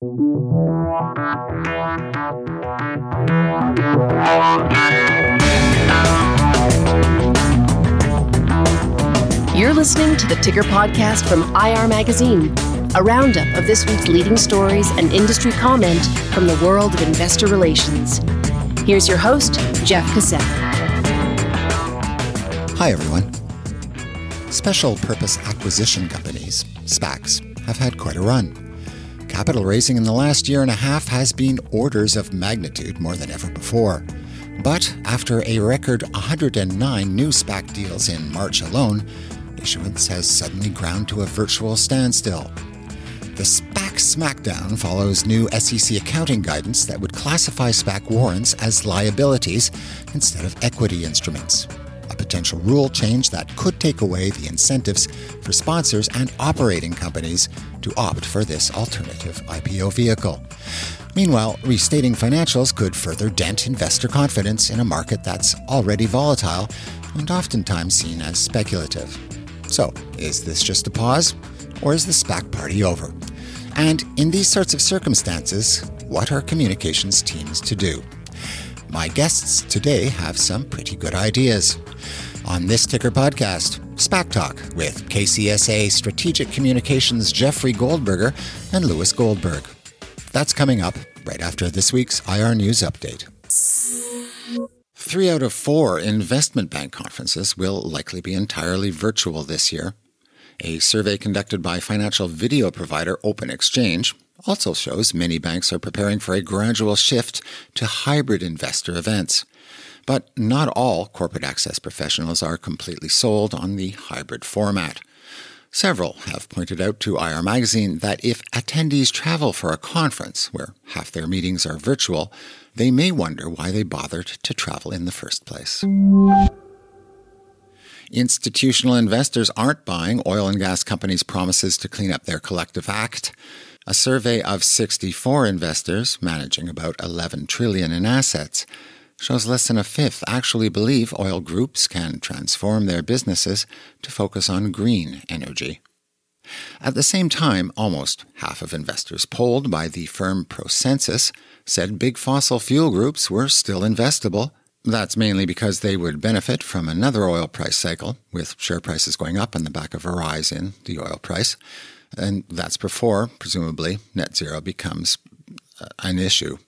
You're listening to the Ticker Podcast from IR Magazine, a roundup of this week's leading stories and industry comment from the world of investor relations. Here's your host, Jeff Cossette. Hi, everyone. Special purpose acquisition companies, SPACs, have had quite a run. Capital raising in the last year and a half has been orders of magnitude more than ever before. But after a record 109 new SPAC deals in March alone, issuance has suddenly ground to a virtual standstill. The SPAC smackdown follows new SEC accounting guidance that would classify SPAC warrants as liabilities instead of equity instruments. Potential rule change that could take away the incentives for sponsors and operating companies to opt for this alternative IPO vehicle. Meanwhile, restating financials could further dent investor confidence in a market that's already volatile and oftentimes seen as speculative. So, is this just a pause, or is the SPAC party over? And in these sorts of circumstances, what are communications teams to do? My guests today have some pretty good ideas. On this Ticker podcast, SPAC Talk with KCSA Strategic Communications Jeffrey Goldberger and Lewis Goldberg. That's coming up right after this week's IR News Update. Three out of four investment bank conferences will likely be entirely virtual this year. A survey conducted by financial video provider Open Exchange also shows many banks are preparing for a gradual shift to hybrid investor events. But not all corporate access professionals are completely sold on the hybrid format. Several have pointed out to IR Magazine that if attendees travel for a conference where half their meetings are virtual, they may wonder why they bothered to travel in the first place. Institutional investors aren't buying oil and gas companies' promises to clean up their collective act. A survey of 64 investors managing about 11 trillion in assets shows less than a fifth actually believe oil groups can transform their businesses to focus on green energy. At the same time, almost half of investors polled by the firm Procensus said big fossil fuel groups were still investable. That's mainly because they would benefit from another oil price cycle, with share prices going up on the back of a rise in the oil price. And that's before, presumably, net zero becomes uh, an issue.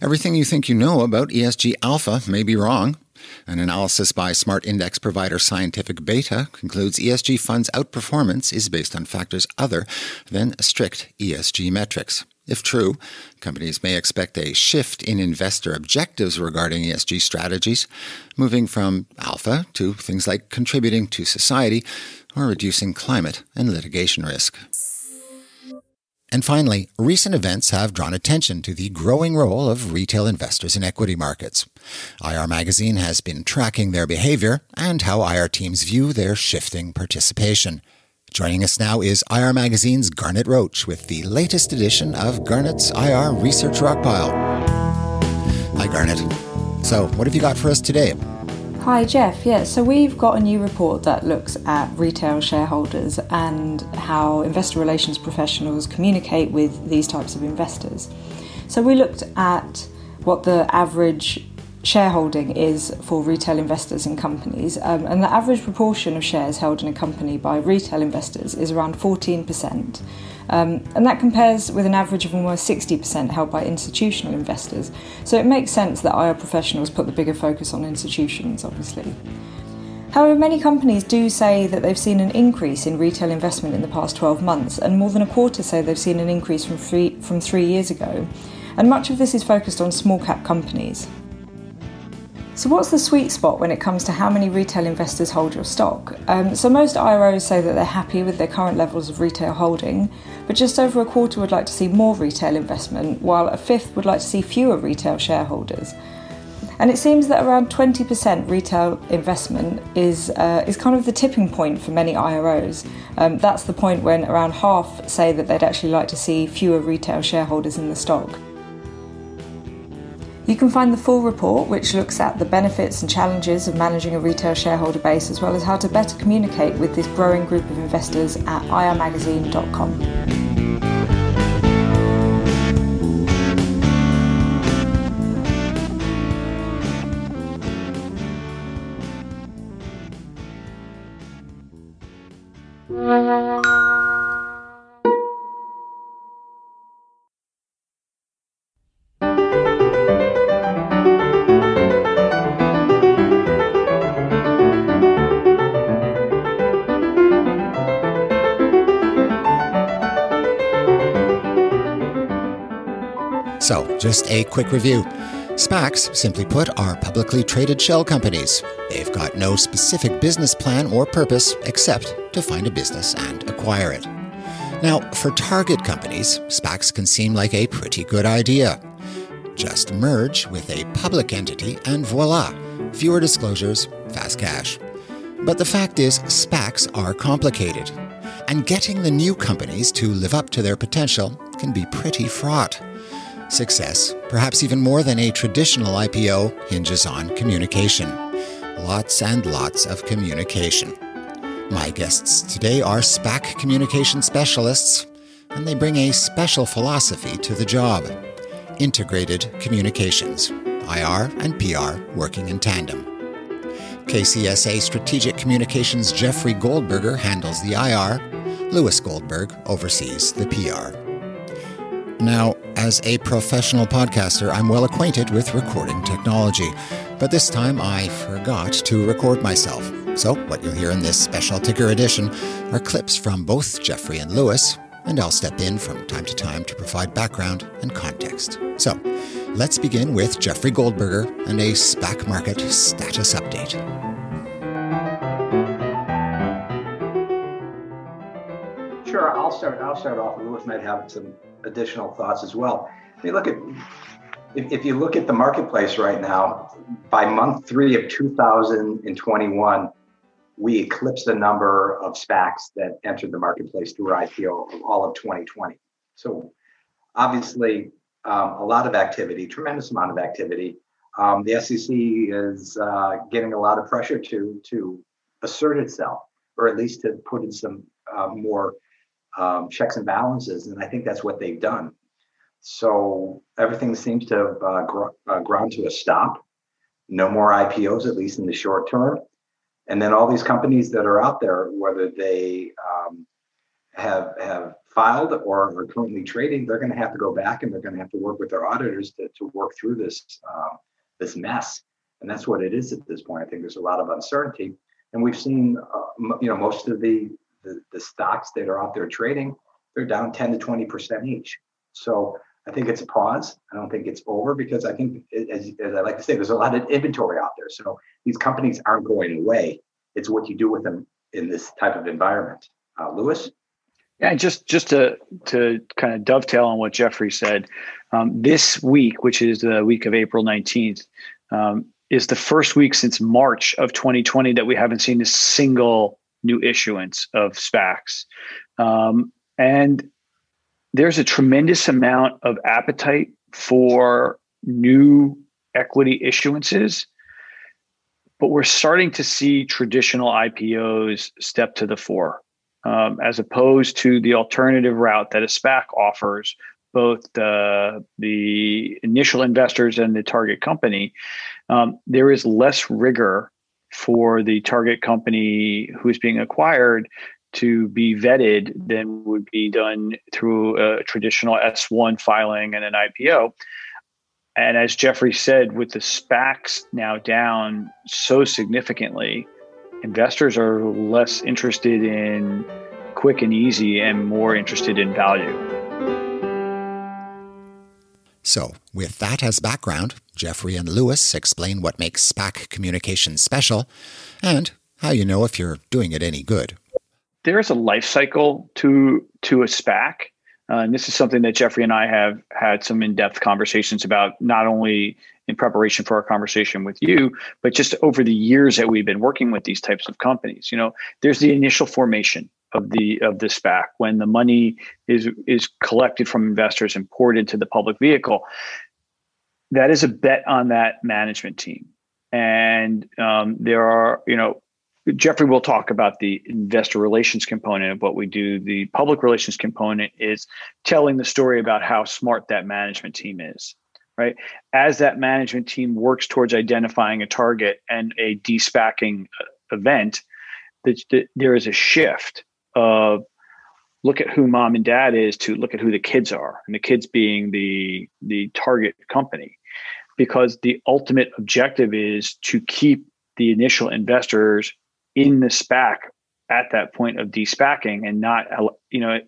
Everything you think you know about ESG Alpha may be wrong. An analysis by smart index provider Scientific Beta concludes ESG funds' outperformance is based on factors other than strict ESG metrics. If true, companies may expect a shift in investor objectives regarding ESG strategies, moving from alpha to things like contributing to society or reducing climate and litigation risk. And finally, recent events have drawn attention to the growing role of retail investors in equity markets. IR Magazine has been tracking their behavior and how IR teams view their shifting participation. Joining us now is IR Magazine's Garnet Roach with the latest edition of Garnet's IR Research Rockpile. Hi, Garnet. So, what have you got for us today? Hi, Jeff. Yeah, so we've got a new report that looks at retail shareholders and how investor relations professionals communicate with these types of investors. So we looked at what the average shareholding is for retail investors in companies, um, and the average proportion of shares held in a company by retail investors is around 14%. Um, and that compares with an average of almost 60% held by institutional investors. So it makes sense that IR professionals put the bigger focus on institutions, obviously. However, many companies do say that they've seen an increase in retail investment in the past 12 months, and more than a quarter say they've seen an increase from three, from three years ago. And much of this is focused on small cap companies. So, what's the sweet spot when it comes to how many retail investors hold your stock? Um, so, most IROs say that they're happy with their current levels of retail holding, but just over a quarter would like to see more retail investment, while a fifth would like to see fewer retail shareholders. And it seems that around 20% retail investment is, uh, is kind of the tipping point for many IROs. Um, that's the point when around half say that they'd actually like to see fewer retail shareholders in the stock. You can find the full report, which looks at the benefits and challenges of managing a retail shareholder base, as well as how to better communicate with this growing group of investors at irmagazine.com. Thank you. Just a quick review. SPACs, simply put, are publicly traded shell companies. They've got no specific business plan or purpose except to find a business and acquire it. Now, for target companies, SPACs can seem like a pretty good idea. Just merge with a public entity and voila, fewer disclosures, fast cash. But the fact is, SPACs are complicated. And getting the new companies to live up to their potential can be pretty fraught. Success, perhaps even more than a traditional IPO, hinges on communication. Lots and lots of communication. My guests today are SPAC communication specialists, and they bring a special philosophy to the job integrated communications, IR and PR working in tandem. KCSA Strategic Communications Jeffrey Goldberger handles the IR, Lewis Goldberg oversees the PR. Now, as a professional podcaster, I'm well acquainted with recording technology, but this time I forgot to record myself. So, what you'll hear in this special ticker edition are clips from both Jeffrey and Lewis, and I'll step in from time to time to provide background and context. So, let's begin with Jeffrey Goldberger and a SPAC market status update. Sure, I'll start. I'll start off. Lewis might have some additional thoughts as well. I mean, look at if, if you look at the marketplace right now, by month three of 2021, we eclipsed the number of SPACs that entered the marketplace through IPO of all of 2020. So obviously, um, a lot of activity, tremendous amount of activity. Um, the SEC is uh, getting a lot of pressure to to assert itself, or at least to put in some uh, more um, checks and balances, and I think that's what they've done. So everything seems to have uh, gr- uh, ground to a stop. No more IPOs, at least in the short term. And then all these companies that are out there, whether they um, have have filed or are currently trading, they're going to have to go back and they're going to have to work with their auditors to, to work through this um, this mess. And that's what it is at this point. I think there's a lot of uncertainty, and we've seen, uh, you know, most of the the, the stocks that are out there trading, they're down 10 to 20% each. So I think it's a pause. I don't think it's over because I think, as, as I like to say, there's a lot of inventory out there. So these companies aren't going away. It's what you do with them in this type of environment. Uh, Lewis? Yeah, just just to to kind of dovetail on what Jeffrey said, um, this week, which is the week of April nineteenth, um, is the first week since March of 2020 that we haven't seen a single new issuance of SPACs. Um, and there's a tremendous amount of appetite for new equity issuances, but we're starting to see traditional IPOs step to the fore, um, as opposed to the alternative route that a SPAC offers both the, the initial investors and the target company. Um, there is less rigor for the target company who's being acquired to be vetted than would be done through a traditional S1 filing and an IPO. And as Jeffrey said, with the SPACs now down so significantly, investors are less interested in quick and easy and more interested in value. So, with that as background, Jeffrey and Lewis explain what makes SPAC communications special and how you know if you're doing it any good. There's a life cycle to to a SPAC. Uh, and this is something that Jeffrey and I have had some in-depth conversations about, not only in preparation for our conversation with you, but just over the years that we've been working with these types of companies. You know, there's the initial formation of the of the SPAC when the money is is collected from investors and poured into the public vehicle. That is a bet on that management team, and um, there are you know Jeffrey will talk about the investor relations component of what we do. The public relations component is telling the story about how smart that management team is. Right as that management team works towards identifying a target and a de-SPACing event, that there is a shift of look at who mom and dad is to look at who the kids are and the kids being the the target company because the ultimate objective is to keep the initial investors in the SPAC at that point of de-SPACing and not you know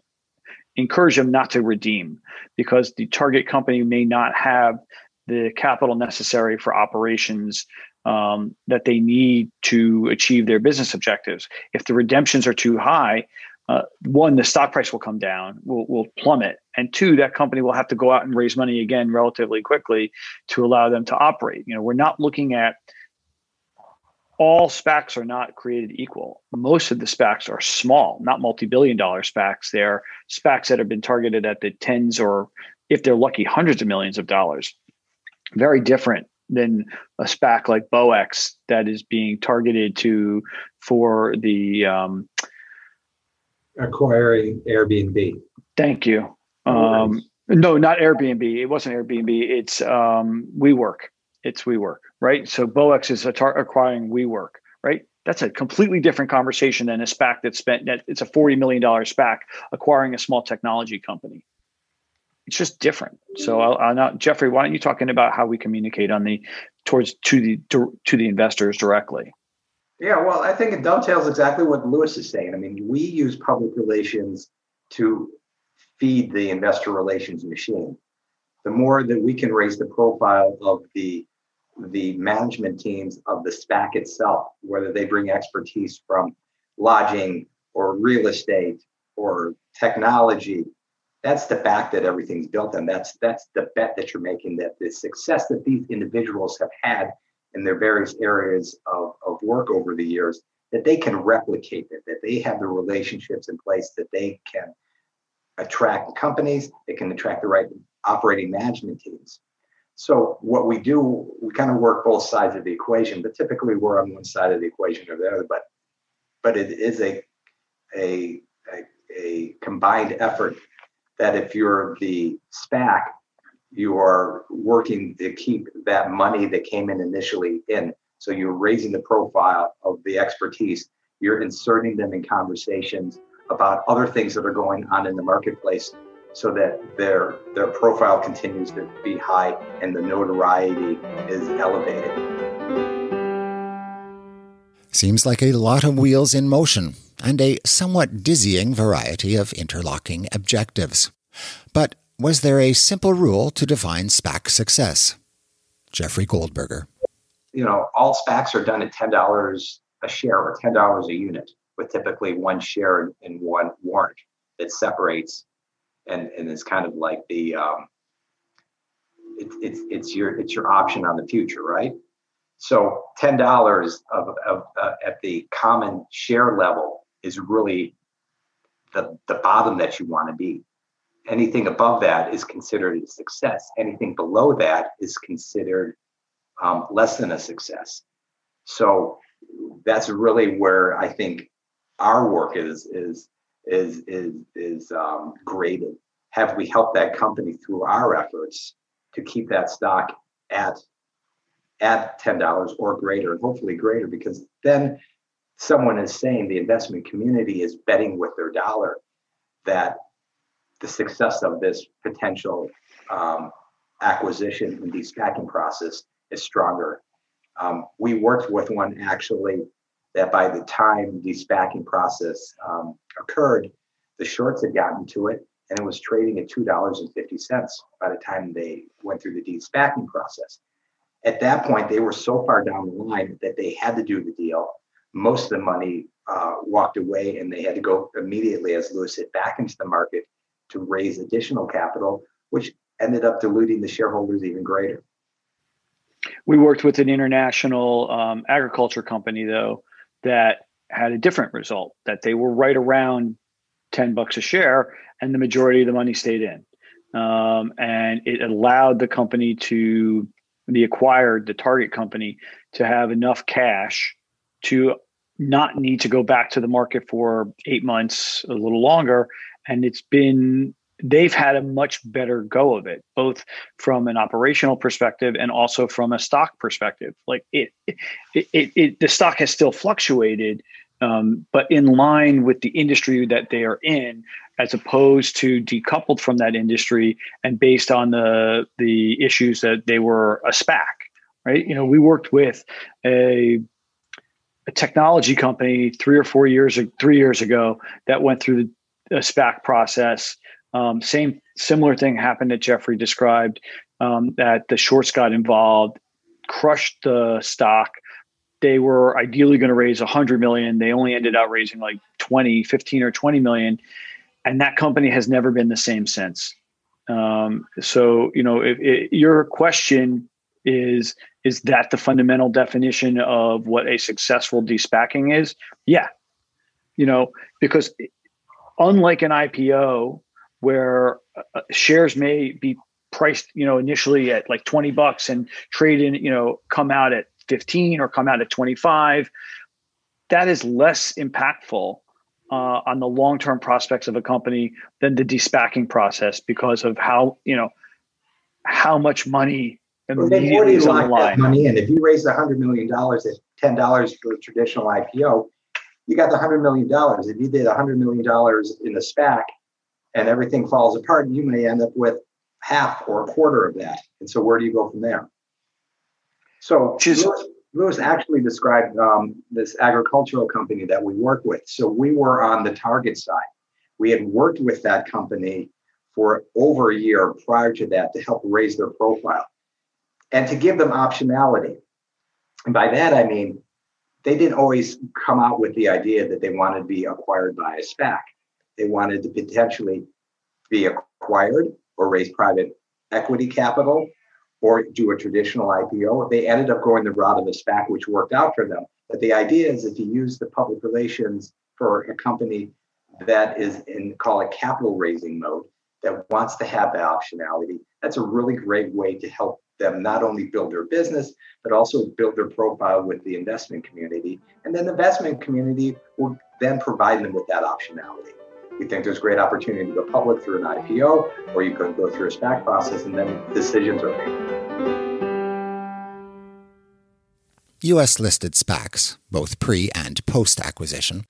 encourage them not to redeem because the target company may not have the capital necessary for operations um, that they need to achieve their business objectives. If the redemptions are too high, uh, one, the stock price will come down, will, will plummet. And two, that company will have to go out and raise money again relatively quickly to allow them to operate. You know, we're not looking at all SPACs are not created equal. Most of the SPACs are small, not multi-billion dollar SPACs. They're SPACs that have been targeted at the tens or, if they're lucky, hundreds of millions of dollars. Very different than a SPAC like BowX that is being targeted to for the um, acquiring Airbnb. Thank you. Um, no, not Airbnb. It wasn't Airbnb. It's um, WeWork. It's WeWork, right? So BowX is tar- acquiring WeWork, right? That's a completely different conversation than a SPAC that spent that it's a forty million dollar SPAC acquiring a small technology company. It's just different. So I'll, I'll not Jeffrey. Why don't you talking about how we communicate on the towards to the to the investors directly? Yeah, well, I think it dovetails exactly what Lewis is saying. I mean, we use public relations to feed the investor relations machine. The more that we can raise the profile of the the management teams of the SPAC itself, whether they bring expertise from lodging or real estate or technology, that's the fact that everything's built on. That's that's the bet that you're making that the success that these individuals have had in their various areas of, of work over the years, that they can replicate it, that they have the relationships in place that they can attract companies, they can attract the right operating management teams. So what we do, we kind of work both sides of the equation, but typically we're on one side of the equation or the other. But but it is a a a, a combined effort that if you're the SPAC, you are working to keep that money that came in initially in. So you're raising the profile of the expertise. You're inserting them in conversations about other things that are going on in the marketplace so that their their profile continues to be high and the notoriety is elevated. Seems like a lot of wheels in motion and a somewhat dizzying variety of interlocking objectives. But was there a simple rule to define SPAC success? Jeffrey Goldberger. You know, all SPACs are done at $10 a share or $10 a unit, with typically one share and one warrant that separates and, and is kind of like the um, it, it's it's your it's your option on the future, right? So ten dollars of, of uh, at the common share level is really the the bottom that you want to be. Anything above that is considered a success. Anything below that is considered um, less than a success. So that's really where I think our work is is is is is um, graded. Have we helped that company through our efforts to keep that stock at at ten dollars or greater, and hopefully greater, because then someone is saying the investment community is betting with their dollar that the success of this potential um, acquisition and de-SPACing process is stronger. Um, we worked with one actually that by the time the SPACing process um, occurred, the shorts had gotten to it and it was trading at $2.50 by the time they went through the de-SPACing process. At that point, they were so far down the line that they had to do the deal. Most of the money uh, walked away and they had to go immediately, as Lewis said, back into the market to raise additional capital, which ended up diluting the shareholders even greater. We worked with an international um, agriculture company, though, that had a different result that they were right around 10 bucks a share and the majority of the money stayed in um, and it allowed the company to the acquired the target company to have enough cash to not need to go back to the market for eight months a little longer and it's been they've had a much better go of it, both from an operational perspective and also from a stock perspective. Like it, it, it, it the stock has still fluctuated, um, but in line with the industry that they are in, as opposed to decoupled from that industry and based on the the issues that they were a SPAC. Right? You know, we worked with a a technology company three or four years three years ago that went through the a SPAC process Um, same similar thing happened that Jeffrey described. Um, that the shorts got involved, crushed the stock. They were ideally going to raise 100 million. They only ended up raising like 20, 15 or 20 million, and that company has never been the same since. Um, so you know, if, if your question is is that the fundamental definition of what a successful de-SPACing is? Yeah, you know, because unlike an IPO where uh, shares may be priced, you know, initially at like 20 bucks and trade in, you know, come out at 15 or come out at 25, that is less impactful uh, on the long-term prospects of a company than the de-SPACing process because of how, you know, how much money immediately is on the line. Money and if you raise $100 million at $10 for a traditional IPO, you got the $100 million. If you did $100 million in a SPAC, and everything falls apart, you may end up with half or a quarter of that. And so where do you go from there? So Lewis, Lewis, actually described um, this agricultural company that we work with. So we were on the target side. We had worked with that company for over a year prior to that to help raise their profile and to give them optionality. And by that, I mean, they didn't always come out with the idea that they wanted to be acquired by a SPAC they wanted to potentially be acquired or raise private equity capital or do a traditional IPO. They ended up going the route of a SPAC, which worked out for them. But the idea is if you use the public relations for a company that is in call it capital raising mode that wants to have that optionality, that's a really great way to help them not only build their business, but also build their profile with the investment community. And then the investment community will then provide them with that optionality. We think there's great opportunity to go public through an IPO, or you could go through a SPAC process and then decisions are made. US listed SPACs, both pre and post acquisition,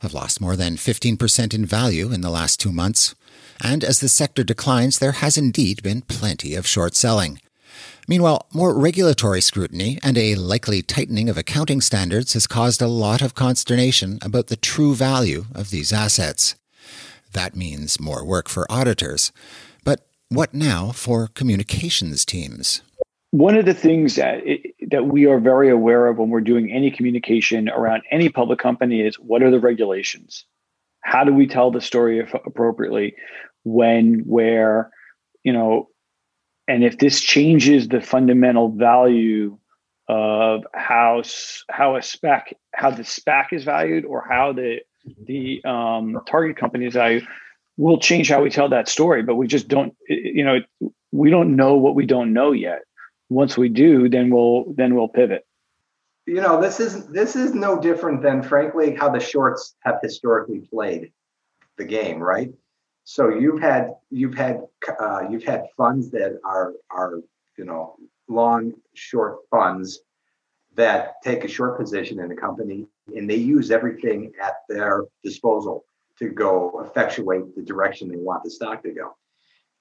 have lost more than 15% in value in the last two months. And as the sector declines, there has indeed been plenty of short selling. Meanwhile, more regulatory scrutiny and a likely tightening of accounting standards has caused a lot of consternation about the true value of these assets. That means more work for auditors. But what now for communications teams? One of the things that it, that we are very aware of when we're doing any communication around any public company is what are the regulations? How do we tell the story appropriately? When, where, you know, and if this changes the fundamental value of how how a SPAC how the SPAC is valued or how the the um, target companies, I will change how we tell that story, but we just don't, you know, we don't know what we don't know yet. Once we do, then we'll then we'll pivot. You know, this is this is no different than, frankly, how the shorts have historically played the game, right? So you've had you've had uh, you've had funds that are are you know long short funds that take a short position in a company and they use everything at their disposal to go effectuate the direction they want the stock to go.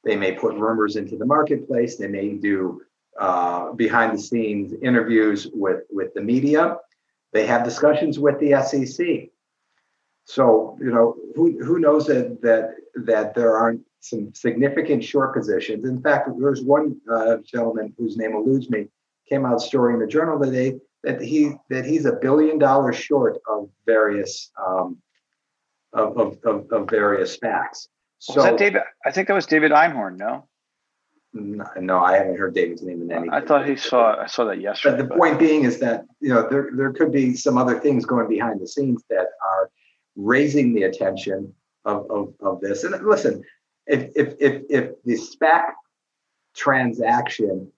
They may put rumors into the marketplace. They may do uh, behind the scenes interviews with, with the media. They have discussions with the SEC. So, you know, who, who knows that, that, that there aren't some significant short positions. In fact, there's one uh, gentleman whose name eludes me, came out story in the journal today that he that he's a billion dollars short of various um, of, of, of, of various SPACs. So, was that David? I think that was David Einhorn. No. No, I haven't heard David's name in any. I thought he saw. I saw that yesterday. But the but. point being is that you know there there could be some other things going behind the scenes that are raising the attention of of, of this. And listen, if if if if the SPAC transaction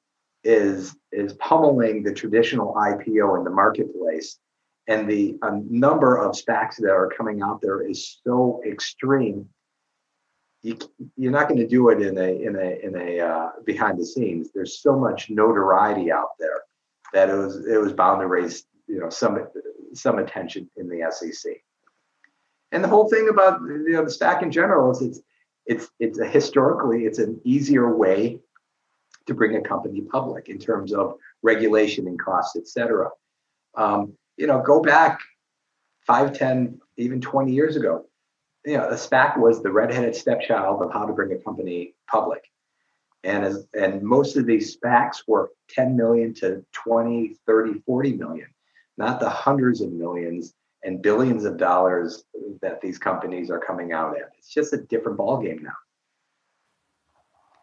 is is pummeling the traditional IPO in the marketplace, and the um, number of SPACs that are coming out there is so extreme. You, you're not going to do it in a in a in a uh, behind the scenes. There's so much notoriety out there that it was it was bound to raise you know some some attention in the SEC. And the whole thing about you know the SPAC in general is it's it's it's a historically it's an easier way to bring a company public in terms of regulation and costs, et cetera. Um, you know, go back five, 10, even 20 years ago. you know, a SPAC was the redheaded stepchild of how to bring a company public. And as, and most of these SPACs were 10 million to 20, 30, 40 million, not the hundreds of millions and billions of dollars that these companies are coming out at. It's just a different ballgame now.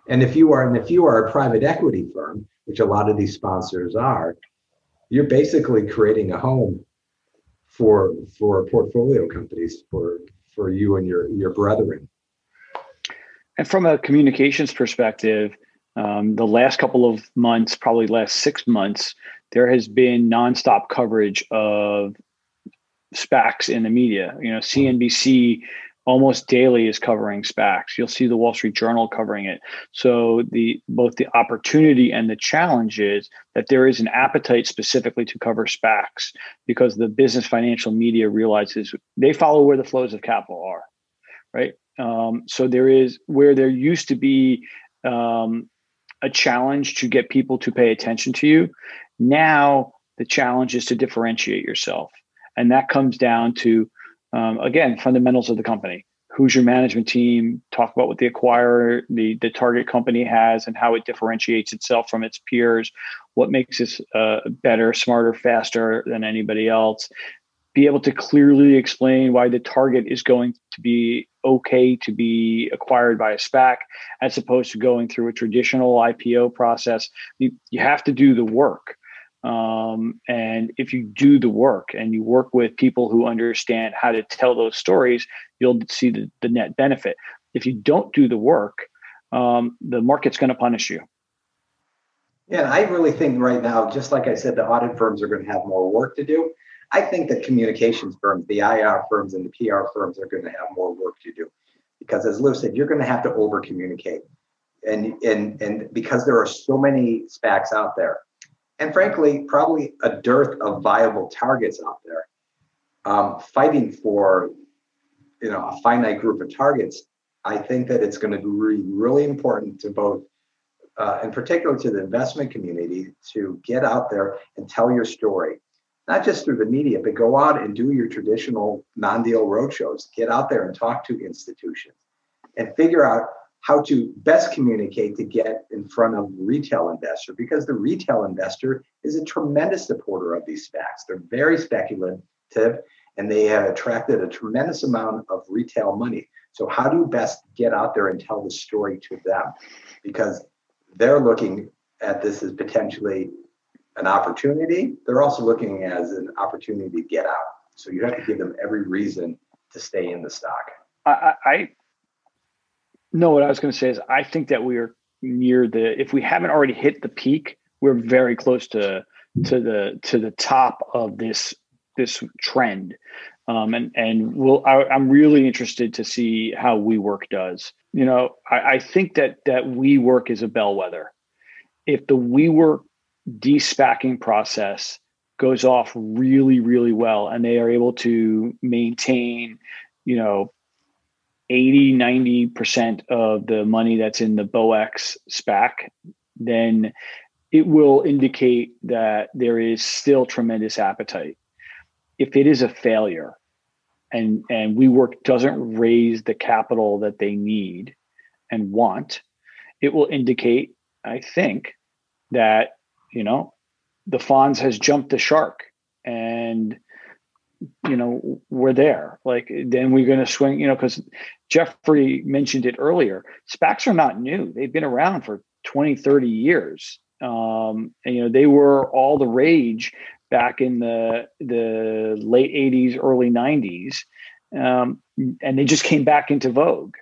And if you are, and if you are a private equity firm, which a lot of these sponsors are, you're basically creating a home for for portfolio companies for for you and your your brethren. And from a communications perspective, um, the last couple of months, probably last six months, there has been nonstop coverage of SPACs in the media. You know, CNBC almost daily is covering SPACs. You'll see the Wall Street Journal covering it. So the both the opportunity and the challenge is that there is an appetite specifically to cover SPACs because the business financial media realizes they follow where the flows of capital are, right? Um, so there is where there used to be um, a challenge to get people to pay attention to you. Now the challenge is to differentiate yourself, and that comes down to um, again, fundamentals of the company. Who's your management team? Talk about what the acquirer, the the target company has, and how it differentiates itself from its peers. What makes it uh, better, smarter, faster than anybody else? Be able to clearly explain why the target is going to be okay to be acquired by a SPAC as opposed to going through a traditional IPO process. You, you have to do the work. Um, and if you do the work and you work with people who understand how to tell those stories, you'll see the, the net benefit. If you don't do the work, um, the market's going to punish you. Yeah, I really think right now, just like I said, the audit firms are going to have more work to do. I think the communications firms, the IR firms, and the PR firms are going to have more work to do, because as Lou said, you're going to have to over communicate, and and and because there are so many SPACs out there, and frankly, probably a dearth of viable targets out there. Um, fighting for, you know, a finite group of targets, I think that it's going to be really, really important to both, uh, in particular to the investment community, to get out there and tell your story, not just through the media, but go out and do your traditional non-deal roadshows. Get out there and talk to institutions, and figure out how to best communicate to get in front of retail investor because the retail investor is a tremendous supporter of these SPACs. They're very speculative and they have attracted a tremendous amount of retail money. So how do you best get out there and tell the story to them? Because they're looking at this as potentially an opportunity. They're also looking as an opportunity to get out. So you have to give them every reason to stay in the stock. I, I no, what I was going to say is I think that we are near the if we haven't already hit the peak, we're very close to to the to the top of this this trend. Um, and and we'll I, am really interested to see how WeWork does. You know, I, I think that that WeWork is a bellwether. If the WeWork de-SPACing process goes off really really well, and they are able to maintain, you know, 80, 90% of the money that's in the BowX SPAC, then it will indicate that there is still tremendous appetite. If it is a failure and, and WeWork doesn't raise the capital that they need and want, it will indicate, I think, that, you know, the Fonz has jumped the shark and you know we're there. Like then we're going to swing you know because jeffrey mentioned it earlier spacs are not new. They've been around for 20 30 years. Um, and you know they were all the rage back in the the late 80s early 90s um, and they just came back into vogue.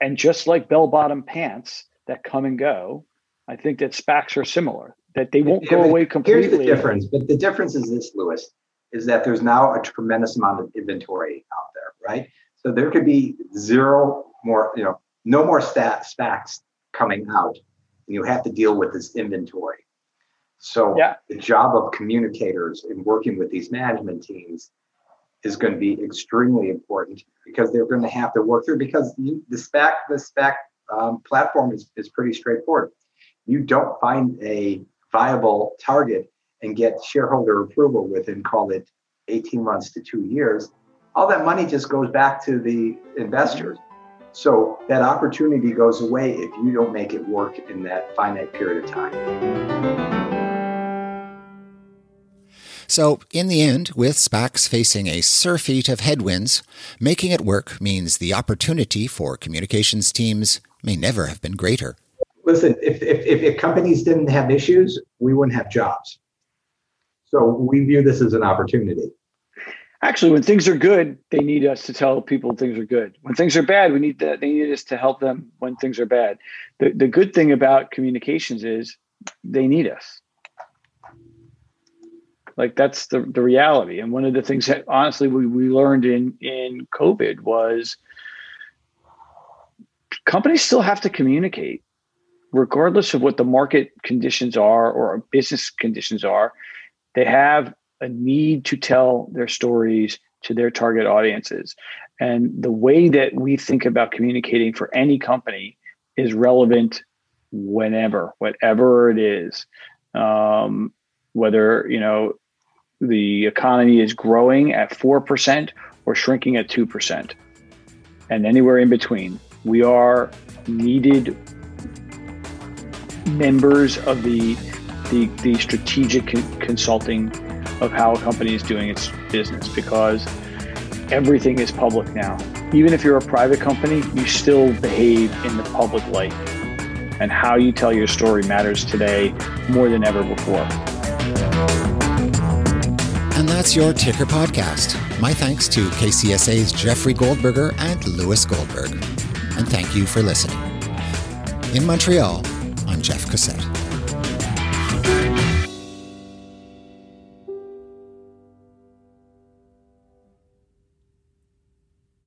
And just like bell bottom pants that come and go i think that spacs are similar that they won't go away completely here's the difference but the difference is this lewis is that there's now a tremendous amount of inventory out there, right? So there could be zero more, you know, no more stat SPACs coming out, and you have to deal with this inventory. So yeah. the job of communicators in working with these management teams is going to be extremely important because they're going to have to work through because you, the SPAC the SPAC um, platform is, is pretty straightforward. You don't find a viable target and get shareholder approval within call it 18 months to two years, all that money just goes back to the investors. So that opportunity goes away if you don't make it work in that finite period of time. So, in the end, with SPACs facing a surfeit of headwinds, making it work means the opportunity for communications teams may never have been greater. Listen, if, if, if companies didn't have issues, we wouldn't have jobs. So we view this as an opportunity. Actually, when things are good, they need us to tell people things are good. When things are bad, we need that they need us to help them when things are bad. The the good thing about communications is they need us. Like that's the, the reality. And one of the things that honestly we, we learned in, in COVID was companies still have to communicate regardless of what the market conditions are or business conditions are. They have a need to tell their stories to their target audiences. And the way that we think about communicating for any company is relevant whenever, whatever it is. Um, whether you know the economy is growing at 4% or shrinking at 2%, and anywhere in between. We are needed members of the, the, the strategic con- consulting of how a company is doing its business because everything is public now. Even if you're a private company, you still behave in the public light. And how you tell your story matters today more than ever before. And that's your Ticker Podcast. My thanks to KCSA's Jeffrey Goldberger and Lewis Goldberg. And thank you for listening. In Montreal, I'm Jeff Cossette.